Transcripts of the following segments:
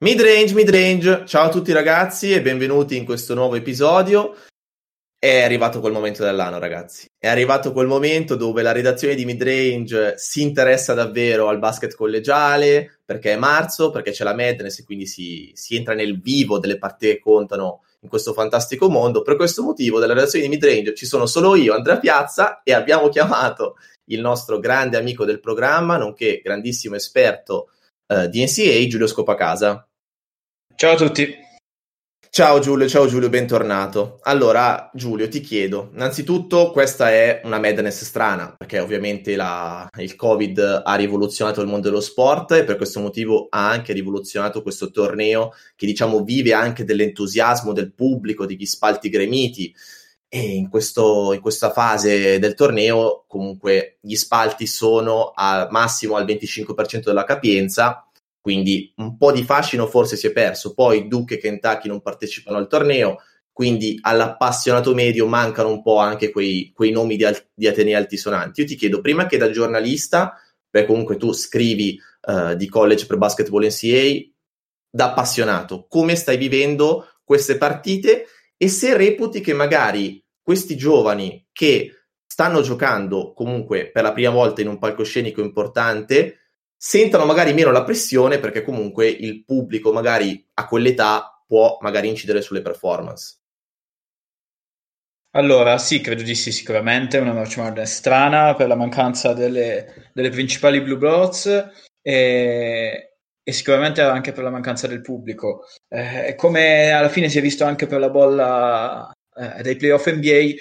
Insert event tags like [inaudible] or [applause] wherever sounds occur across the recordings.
Midrange, midrange, ciao a tutti ragazzi e benvenuti in questo nuovo episodio. È arrivato quel momento dell'anno, ragazzi. È arrivato quel momento dove la redazione di Midrange si interessa davvero al basket collegiale, perché è marzo, perché c'è la Madness e quindi si, si entra nel vivo delle partite che contano in questo fantastico mondo. Per questo motivo, della redazione di Midrange ci sono solo io, Andrea Piazza, e abbiamo chiamato il nostro grande amico del programma, nonché grandissimo esperto eh, di NCA, Giulio Scopacasa. Ciao a tutti. Ciao Giulio, ciao Giulio, bentornato. Allora, Giulio, ti chiedo, innanzitutto questa è una madness strana, perché ovviamente la, il Covid ha rivoluzionato il mondo dello sport e per questo motivo ha anche rivoluzionato questo torneo che diciamo vive anche dell'entusiasmo del pubblico, degli spalti gremiti. E in, questo, in questa fase del torneo comunque gli spalti sono al massimo al 25% della capienza quindi un po' di fascino forse si è perso. Poi Duke e Kentucky non partecipano al torneo, quindi all'appassionato medio mancano un po' anche quei, quei nomi di, al- di, Atenei altisonanti. Io ti chiedo, prima che da giornalista, perché comunque tu scrivi uh, di college per basketball NCA, da appassionato, come stai vivendo queste partite e se reputi che magari questi giovani che stanno giocando comunque per la prima volta in un palcoscenico importante sentono magari meno la pressione perché comunque il pubblico magari a quell'età può magari incidere sulle performance. Allora, sì, credo di sì, sicuramente una March Madness strana per la mancanza delle, delle principali Blue Bloods e, e, sicuramente anche per la mancanza del pubblico. Eh, come alla fine si è visto anche per la bolla eh, dei playoff NBA,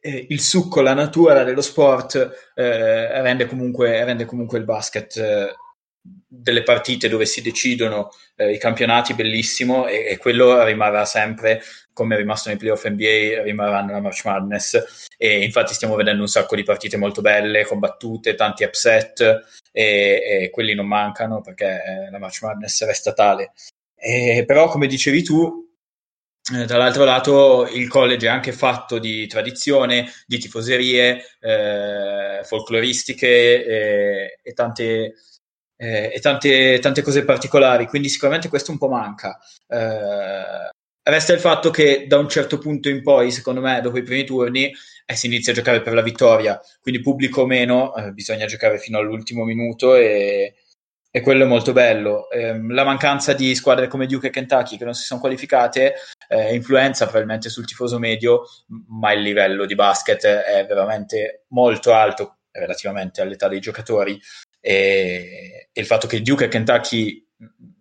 eh, il succo, la natura dello sport eh, rende, comunque, rende, comunque, il basket eh, delle partite dove si decidono eh, i campionati bellissimo e, e, quello rimarrà sempre come è rimasto nei playoff NBA rimarrà nella March Madness. E infatti stiamo vedendo un sacco di partite molto belle combattute, tanti upset e, e quelli non mancano perché eh, la March Madness resta tale. E, però come dicevi tu eh, dall'altro lato il college è anche fatto di tradizione, di tifoserie eh, folcloristiche eh, e, tante, eh, e tante, tante, cose particolari, quindi sicuramente questo un po' manca. Eh, resta il fatto che da un certo punto in poi, secondo me, dopo i primi turni, eh, si inizia a giocare per la vittoria, quindi pubblico o meno, bisogna giocare fino all'ultimo minuto e, e quello è molto bello. Eh, la mancanza di squadre come Duke e Kentucky che non si sono qualificate eh, influenza probabilmente sul tifoso medio, ma il livello di basket è veramente molto alto relativamente all'età dei giocatori e, e il fatto che Duke e Kentucky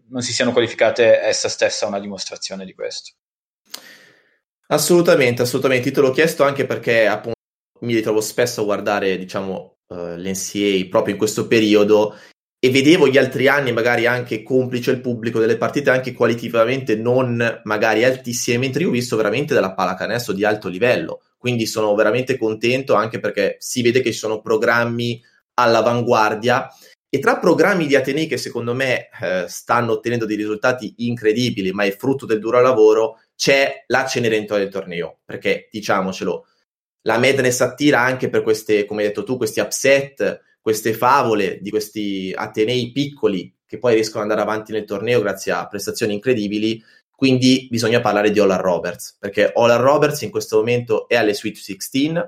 non si siano qualificate è essa stessa una dimostrazione di questo. Assolutamente, assolutamente. Io te l'ho chiesto anche perché appunto mi ritrovo spesso a guardare, diciamo, uh, l'NCA proprio in questo periodo e vedevo gli altri anni magari anche complice il pubblico delle partite anche qualitativamente non magari altissime, mentre io ho visto veramente della pallacanestro di alto livello, quindi sono veramente contento anche perché si vede che ci sono programmi all'avanguardia. E tra programmi di Atenei che secondo me eh, stanno ottenendo dei risultati incredibili, ma è frutto del duro lavoro, c'è la Cenerentola del torneo, perché diciamocelo, la Madness attira anche per queste, come hai detto tu, questi upset, queste favole di questi Atenei piccoli che poi riescono ad andare avanti nel torneo grazie a prestazioni incredibili. Quindi bisogna parlare di Ola Roberts, perché Ola Roberts in questo momento è alle Sweet 16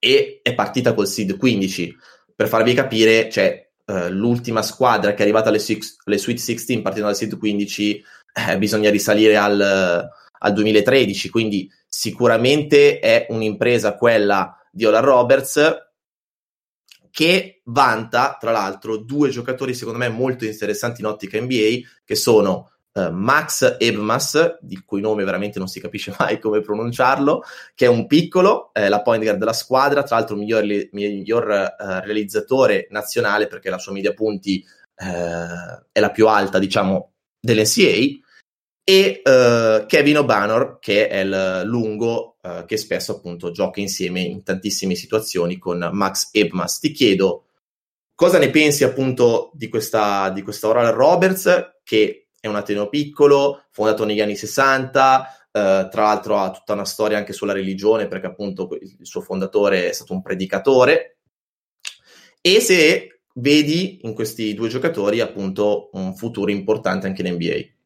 e è partita col seed 15. Per farvi capire, c'è uh, l'ultima squadra che è arrivata alle, six, alle Sweet 16 partendo dal seed 15, eh, bisogna risalire al, al 2013, quindi sicuramente è un'impresa quella di Ola Roberts che vanta tra l'altro due giocatori secondo me molto interessanti in ottica NBA che sono uh, Max Ebmas, di cui nome veramente non si capisce [laughs] mai come pronunciarlo, che è un piccolo, eh, la point guard della squadra, tra l'altro miglior, miglior uh, realizzatore nazionale perché la sua media punti uh, è la più alta diciamo dell'NCA e uh, Kevin O'Banor che è il lungo uh, che spesso appunto gioca insieme in tantissime situazioni con Max Ebmas. Ti chiedo cosa ne pensi appunto di questa, di questa Oral Roberts che è un ateneo piccolo, fondato negli anni 60, uh, tra l'altro ha tutta una storia anche sulla religione perché appunto il suo fondatore è stato un predicatore e se vedi in questi due giocatori appunto un futuro importante anche in NBA.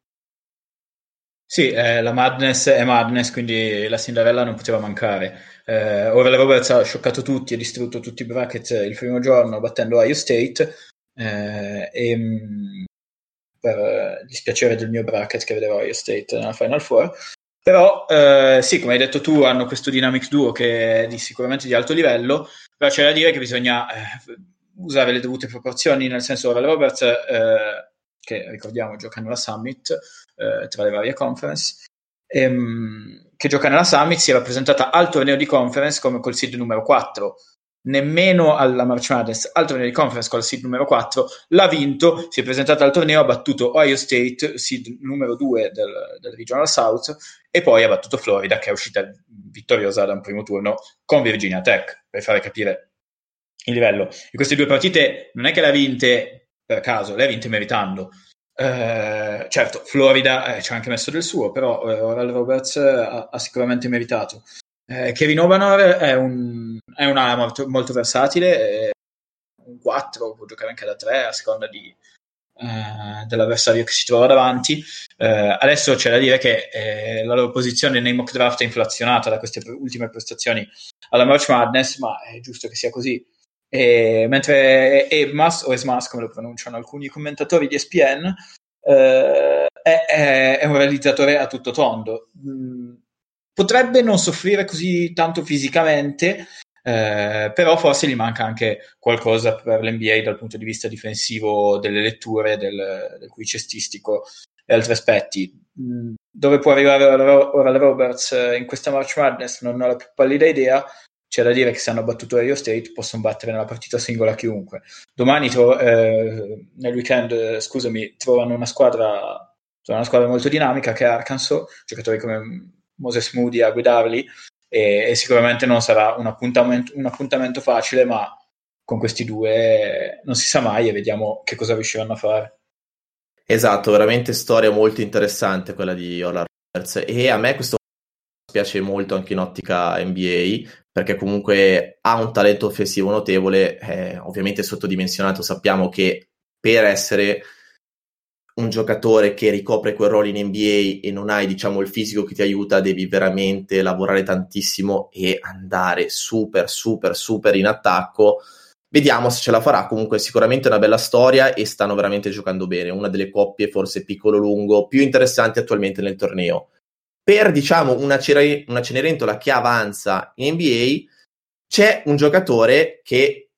Sì, eh, la Madness è Madness, quindi la Cinderella non poteva mancare. Eh, Oral Roberts ha scioccato tutti e distrutto tutti i bracket il primo giorno battendo Ohio State eh, e mm, per dispiacere del mio bracket che vedeva Ohio State nella Final Four. Però eh, sì, come hai detto tu, hanno questo Dynamics Duo che è di, sicuramente di alto livello, però c'è da dire che bisogna eh, usare le dovute proporzioni, nel senso Oral Roberts, eh, che ricordiamo gioca nella Summit, eh, tra le varie conference, ehm, che gioca nella Summit, si è rappresentata al torneo di conference come col seed numero 4, nemmeno alla March Madness, al torneo di conference col seed numero 4, l'ha vinto, si è presentata al torneo, ha battuto Ohio State, seed numero 2 del, del Regional South, e poi ha battuto Florida, che è uscita vittoriosa da un primo turno con Virginia Tech, per fare capire il livello. In queste due partite non è che l'ha vinte per caso, le ha vinte meritando. Eh, certo, Florida eh, ci ha anche messo del suo, però eh, Oral Roberts ha, ha, sicuramente meritato. Eh, Kevin Obanor è un, è una molto, molto versatile, un 4, può giocare anche da 3 a seconda di, eh, dell'avversario che si trova davanti. Eh, adesso c'è da dire che la loro posizione nei mock draft è inflazionata da queste ultime prestazioni alla March Madness, ma è giusto che sia così. E, mentre Emas, o Esmas come lo pronunciano alcuni commentatori di ESPN, eh, è, è, un realizzatore a tutto tondo. Mm, potrebbe non soffrire così tanto fisicamente, eh, però forse gli manca anche qualcosa per l'NBA dal punto di vista difensivo, delle letture, del, del cui cestistico e altri aspetti. Mm, dove può arrivare ora Roberts in questa March Madness non ho la più pallida idea, c'è da dire che se hanno battuto Ohio State possono battere nella partita singola chiunque. Domani, tro- eh, nel weekend, scusami, trovano una squadra, una squadra molto dinamica che è Arkansas, giocatori come Moses Moody a guidarli e, e sicuramente non sarà un appuntamento, un appuntamento facile, ma con questi due non si sa mai e vediamo che cosa riusciranno a fare. Esatto, veramente storia molto interessante quella di Ola Roberts e a me questo piace molto anche in ottica NBA perché comunque ha un talento offensivo notevole, eh, ovviamente sottodimensionato, sappiamo che per essere un giocatore che ricopre quel ruolo in NBA e non hai, diciamo, il fisico che ti aiuta, devi veramente lavorare tantissimo e andare super, super, super in attacco. Vediamo se ce la farà. Comunque, sicuramente una bella storia e stanno veramente giocando bene. Una delle coppie, forse piccolo-lungo, più interessanti attualmente nel torneo per diciamo una, Cere- una Cenerentola che avanza in NBA c'è un giocatore che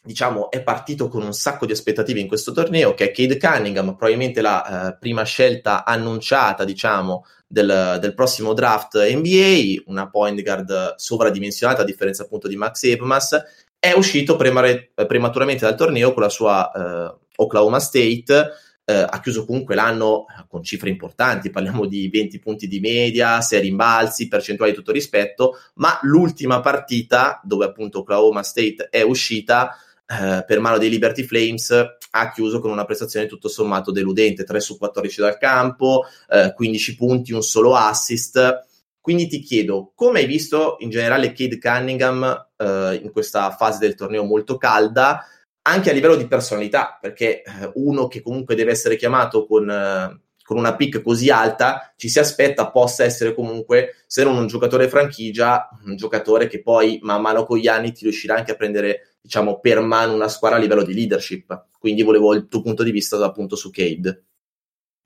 diciamo è partito con un sacco di aspettative in questo torneo che è Cade Cunningham. Probabilmente la eh, prima scelta annunciata diciamo del, del, prossimo draft NBA una point guard sovradimensionata a differenza appunto di Max Ebmas è uscito premare- prematuramente dal torneo con la sua eh, Oklahoma State eh, ha chiuso comunque l'anno con cifre importanti, parliamo di 20 punti di media, 6 rimbalzi, percentuali di tutto rispetto, ma l'ultima partita dove appunto Oklahoma State è uscita eh, per mano dei Liberty Flames ha chiuso con una prestazione tutto sommato deludente, 3 su 14 dal campo, eh, 15 punti, un solo assist. Quindi ti chiedo, come hai visto in generale Cade Cunningham eh, in questa fase del torneo molto calda? Anche a livello di personalità, perché eh, uno che comunque deve essere chiamato con, eh, con, una pick così alta ci si aspetta possa essere comunque, se non un giocatore franchigia, un giocatore che poi man mano con gli anni ti riuscirà anche a prendere, diciamo, per mano una squadra a livello di leadership. Quindi volevo il tuo punto di vista appunto su Cade.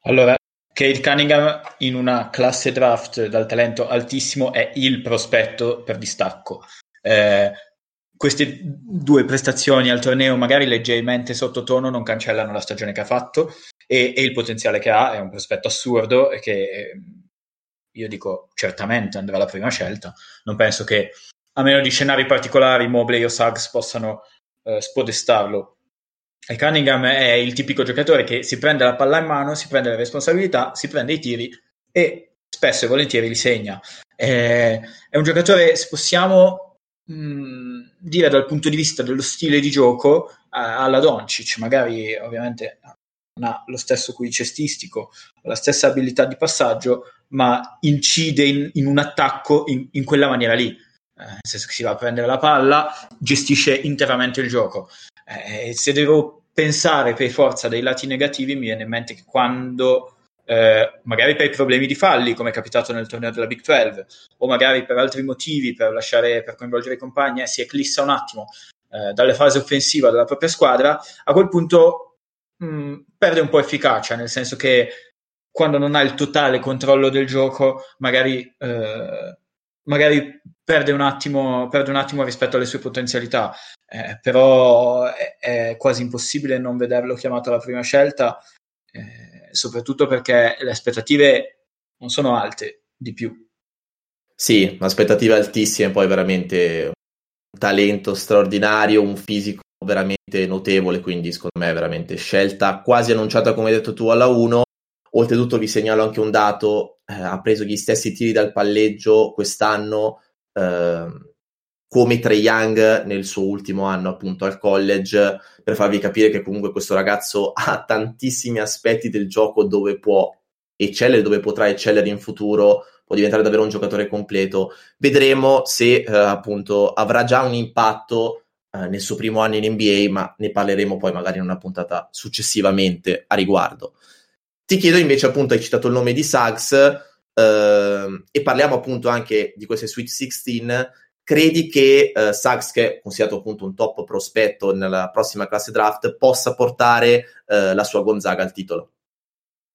Allora, Cade Cunningham in una classe draft dal talento altissimo è il prospetto per distacco. Eh, queste due prestazioni al torneo, magari leggermente sottotono, non cancellano la stagione che ha fatto e, e il potenziale che ha. È un prospetto assurdo e che io dico certamente andrà alla prima scelta. Non penso che, a meno di scenari particolari, Mobley o Suggs possano eh, spodestarlo. E Cunningham è il tipico giocatore che si prende la palla in mano, si prende le responsabilità, si prende i tiri e spesso e volentieri li segna. È, è un giocatore, se possiamo, mh, dire dal punto di vista dello stile di gioco alla Doncic, magari ovviamente non ha lo stesso qui cestistico, la stessa abilità di passaggio, ma incide in, in un attacco in, in, quella maniera lì. Eh, nel senso che si va a prendere la palla, gestisce interamente il gioco. Eh, se devo pensare per forza dei lati negativi, mi viene in mente che quando eh, magari per i problemi di falli, come è capitato nel torneo della Big 12, o magari per altri motivi, per lasciare, per coinvolgere i compagni, eh, si eclissa un attimo eh, dalle fasi offensiva della propria squadra, a quel punto mh, mm, perde un po' efficacia, nel senso che quando non ha il totale controllo del gioco, magari, eh, magari perde, un attimo, perde un attimo rispetto alle sue potenzialità. Eh, però è, è, quasi impossibile non vederlo chiamato alla prima scelta, eh, soprattutto perché le aspettative non sono alte di più. Sì, aspettative altissime, poi veramente un talento straordinario, un fisico veramente notevole, quindi secondo me è veramente scelta quasi annunciata come hai detto tu alla 1. Oltretutto vi segnalo anche un dato, eh, ha preso gli stessi tiri dal palleggio quest'anno eh, come Trey Young nel suo ultimo anno appunto al college, per farvi capire che comunque questo ragazzo [laughs] ha tantissimi aspetti del gioco dove può eccellere, dove potrà eccellere in futuro, può diventare davvero un giocatore completo. Vedremo se eh, appunto avrà già un impatto eh, nel suo primo anno in NBA, ma ne parleremo poi magari in una puntata successivamente a riguardo. Ti chiedo invece appunto, hai citato il nome di Suggs eh, e parliamo appunto anche di queste Sweet 16 credi che eh, Suggs, che è considerato appunto un top prospetto nella prossima classe draft, possa portare eh, la sua Gonzaga al titolo?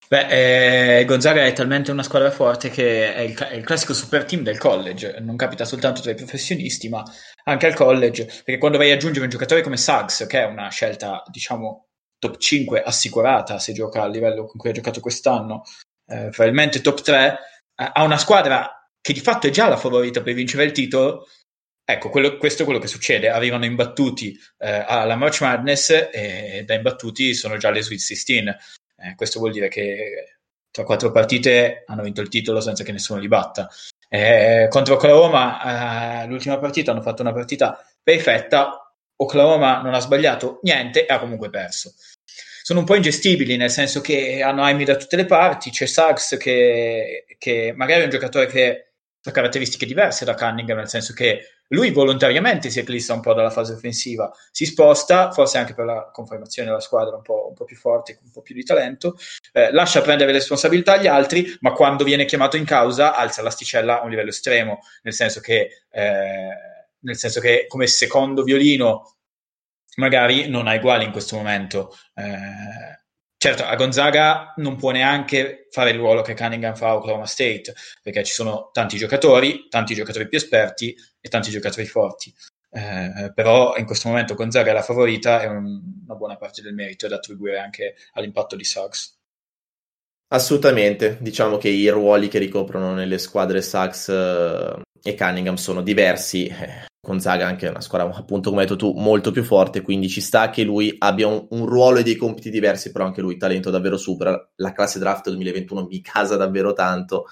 Beh, eh, Gonzaga è talmente una squadra forte che è il, è il, classico super team del college, non capita soltanto tra i professionisti, ma anche al college, perché quando vai ad aggiungere un giocatore come Suggs, che è una scelta, diciamo, top 5 assicurata se gioca al livello con cui ha giocato quest'anno, eh, probabilmente top 3, eh, ha una squadra che di fatto è già la favorita per vincere il titolo, Ecco, quello, questo è quello che succede. Arrivano imbattuti eh, alla March Madness e da imbattuti sono già le Sweet 16. Eh, questo vuol dire che tra quattro partite hanno vinto il titolo senza che nessuno li batta. Eh, contro Oklahoma, eh, l'ultima partita, hanno fatto una partita perfetta. Oklahoma non ha sbagliato niente e ha comunque perso. Sono un po' ingestibili, nel senso che hanno Amy da tutte le parti. C'è Suggs che, che magari è un giocatore che ha caratteristiche diverse da Cunningham, nel senso che lui volontariamente si eclissa un po' dalla fase offensiva, si sposta, forse anche per la confermazione della squadra un po', un po più forte, un po' più di talento, eh, lascia prendere responsabilità agli altri, ma quando viene chiamato in causa alza l'asticella a un livello estremo, nel senso che, eh, nel senso che come secondo violino magari non ha uguali in questo momento. Eh, Certo, a Gonzaga non può neanche fare il ruolo che Cunningham fa a Oklahoma State, perché ci sono tanti giocatori, tanti giocatori più esperti e tanti giocatori forti. Eh, però in questo momento Gonzaga è la favorita e un, una buona parte del merito è da attribuire anche all'impatto di Suggs. Assolutamente, diciamo che i ruoli che ricoprono nelle squadre Suggs eh, e Cunningham sono diversi. Gonzaga anche una squadra, appunto, come hai detto tu, molto più forte, quindi ci sta che lui abbia un, un, ruolo e dei compiti diversi, però anche lui talento davvero supera. La classe draft 2021 mi casa davvero tanto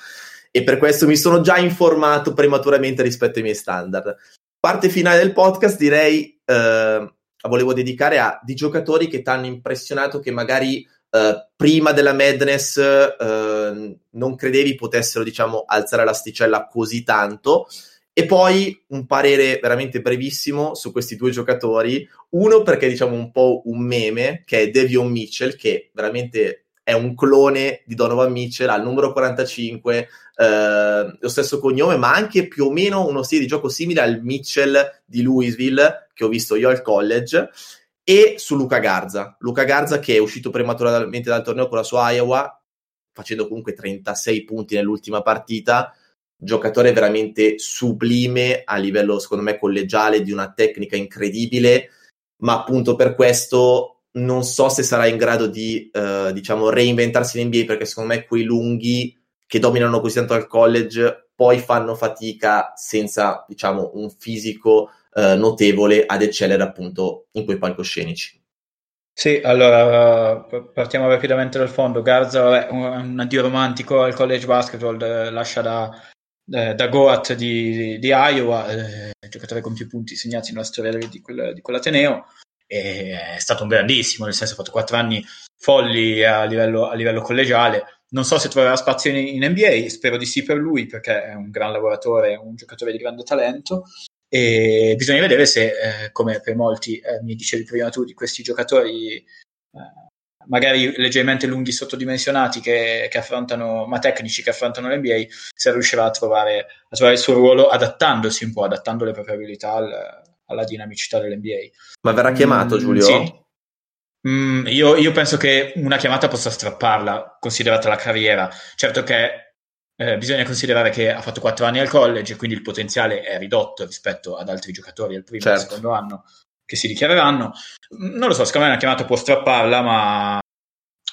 e per questo mi sono già informato prematuramente rispetto ai miei standard. Parte finale del podcast direi eh, volevo dedicare a di giocatori che ti hanno impressionato che magari eh, prima della Madness eh, non credevi potessero, diciamo, alzare l'asticella così tanto. E poi un parere veramente brevissimo su questi due giocatori. Uno perché diciamo un po' un meme, che è Devion Mitchell, che veramente è un clone di Donovan Mitchell, ha il numero 45, eh, lo stesso cognome, ma anche più o meno uno stile di gioco simile al Mitchell di Louisville che ho visto io al college. E su Luca Garza, Luca Garza che è uscito prematuramente dal torneo con la sua Iowa, facendo comunque 36 punti nell'ultima partita giocatore veramente sublime a livello, secondo me, collegiale, di una tecnica incredibile, ma appunto per questo non so se sarà in grado di, eh, diciamo, reinventarsi in NBA, perché secondo me quei lunghi che dominano così tanto al college poi fanno fatica senza, diciamo, un fisico eh, notevole ad eccellere appunto in quei palcoscenici. Sì, allora partiamo rapidamente dal fondo. Garza è un addio romantico al college basketball, lascia da eh, da Goat di, di Iowa, eh, giocatore con più punti segnati nella storia di, quel, di quell'Ateneo. è stato un grandissimo, nel senso ha fatto quattro anni folli a livello, a livello collegiale. Non so se troverà spazio in, in, NBA, spero di sì per lui perché è un gran lavoratore, un giocatore di grande talento. e bisogna vedere se, eh, come per molti eh, mi dicevi prima tu, di questi giocatori eh, magari leggermente lunghi sottodimensionati che, che, affrontano, ma tecnici che affrontano l'NBA, se riuscirà a trovare, a trovare, il suo ruolo adattandosi un po', adattando le proprie abilità al, alla dinamicità dell'NBA. Ma verrà chiamato mm, Giulio? Sì. Mm, io, io, penso che una chiamata possa strapparla, considerata la carriera. Certo che eh, bisogna considerare che ha fatto quattro anni al college, quindi il potenziale è ridotto rispetto ad altri giocatori al primo e certo. secondo anno che si dichiareranno. Non lo so, secondo me una chiamata può strapparla, ma,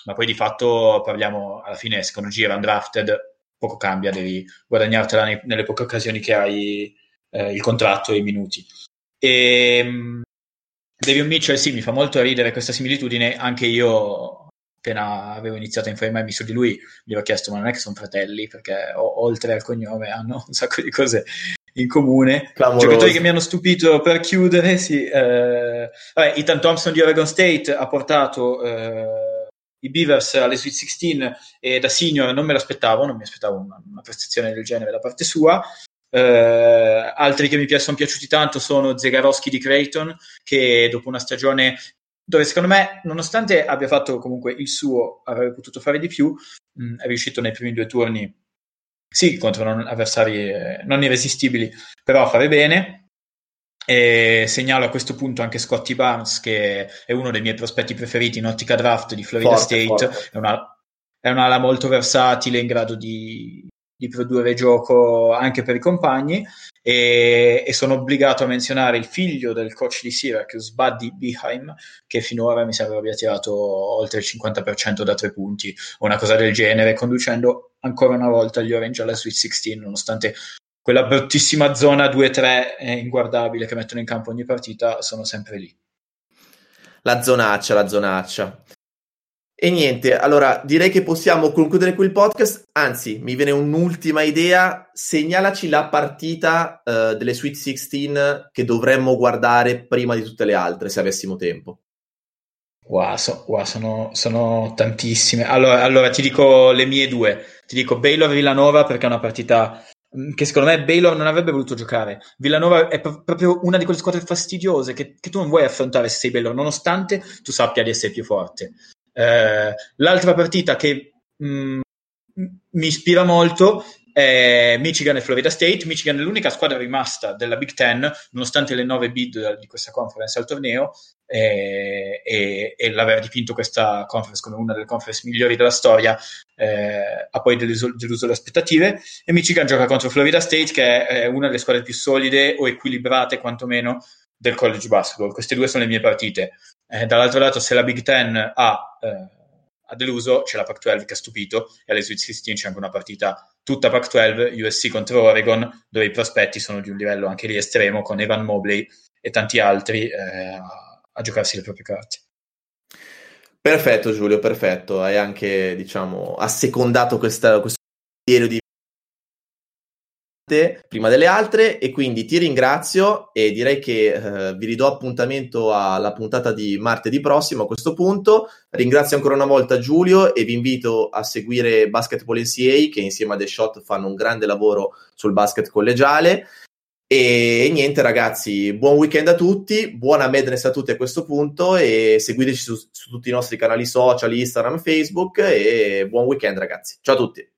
ma poi di fatto parliamo alla fine, secondo giro undrafted, poco cambia, devi guadagnartela nei, nelle poche occasioni che hai eh, il contratto e i minuti. E um, Davion Mitchell, sì, mi fa molto ridere questa similitudine, anche io appena avevo iniziato a informarmi su di lui, gli ho chiesto: Ma non è che sono fratelli? Perché o- oltre al cognome hanno un sacco di cose in comune. Clamoroso. Giocatori che mi hanno stupito per chiudere, sì. Eh, vabbè, Ethan Thompson di Oregon State ha portato eh, i Beavers alle Sweet 16 e da senior non me l'aspettavo, non mi aspettavo una, una prestazione del genere da parte sua. Eh, altri che mi sono piaciuti tanto sono Zegarowski di Creighton, che dopo una stagione dove secondo me, nonostante abbia fatto comunque il suo, avrebbe potuto fare di più, mh, è riuscito nei primi due turni, sì, contro non, avversari eh, non irresistibili, però fare bene. E segnalo a questo punto anche Scotty Barnes, che è uno dei miei prospetti preferiti in ottica draft di Florida forte, State. Forte. È, una, è un'ala molto versatile, in grado di, di produrre gioco anche per i compagni e, e, sono obbligato a menzionare il figlio del coach di Syracuse, Buddy Beheim, che finora mi sembra abbia tirato oltre il 50% da tre punti o una cosa del genere, conducendo ancora una volta gli Orange alla Sweet 16, nonostante quella bruttissima zona 2-3 inguardabile che mettono in campo ogni partita, sono sempre lì. La zonaccia, la zonaccia. E niente, allora direi che possiamo concludere qui il podcast. Anzi, mi viene un'ultima idea. Segnalaci la partita uh, delle Sweet 16 che dovremmo guardare prima di tutte le altre, se avessimo tempo. Wow, so, wow sono, sono, tantissime. Allora, allora, ti dico le mie due. Ti dico Baylor Villanova perché è una partita mm, che secondo me Baylor non avrebbe voluto giocare. Villanova è pro- proprio una di quelle squadre fastidiose che, che, tu non vuoi affrontare se sei Baylor, nonostante tu sappia di essere più forte. Eh, l'altra partita che mh, mm, mi ispira molto è Michigan e Florida State. Michigan è l'unica squadra rimasta della Big Ten, nonostante le nove bid di questa conference al torneo, e, e, e l'aver dipinto questa conference come una delle conference migliori della storia eh, ha poi deluso, deluso, le aspettative. E Michigan gioca contro Florida State, che è una delle squadre più solide o equilibrate quantomeno del college basketball. Queste due sono le mie partite. Eh, dall'altro lato, se la Big Ten ha, eh, ha deluso, c'è la Pac-12 che ha stupito, e alle Sweet 16 c'è anche una partita tutta Pac-12, USC contro Oregon, dove i prospetti sono di un livello anche lì estremo, con Evan Mobley e tanti altri eh, a, giocarsi le proprie carte. Perfetto Giulio, perfetto. Hai anche, diciamo, assecondato questa, questo di prima delle altre e quindi ti ringrazio e direi che eh, vi ridò appuntamento alla puntata di martedì prossimo a questo punto. Ringrazio ancora una volta Giulio e vi invito a seguire Basketball NCA che insieme a The Shot fanno un grande lavoro sul basket collegiale. E niente ragazzi, buon weekend a tutti, buona Madness a tutti a questo punto e seguiteci su, su tutti i nostri canali social, Instagram, Facebook e buon weekend ragazzi. Ciao a tutti.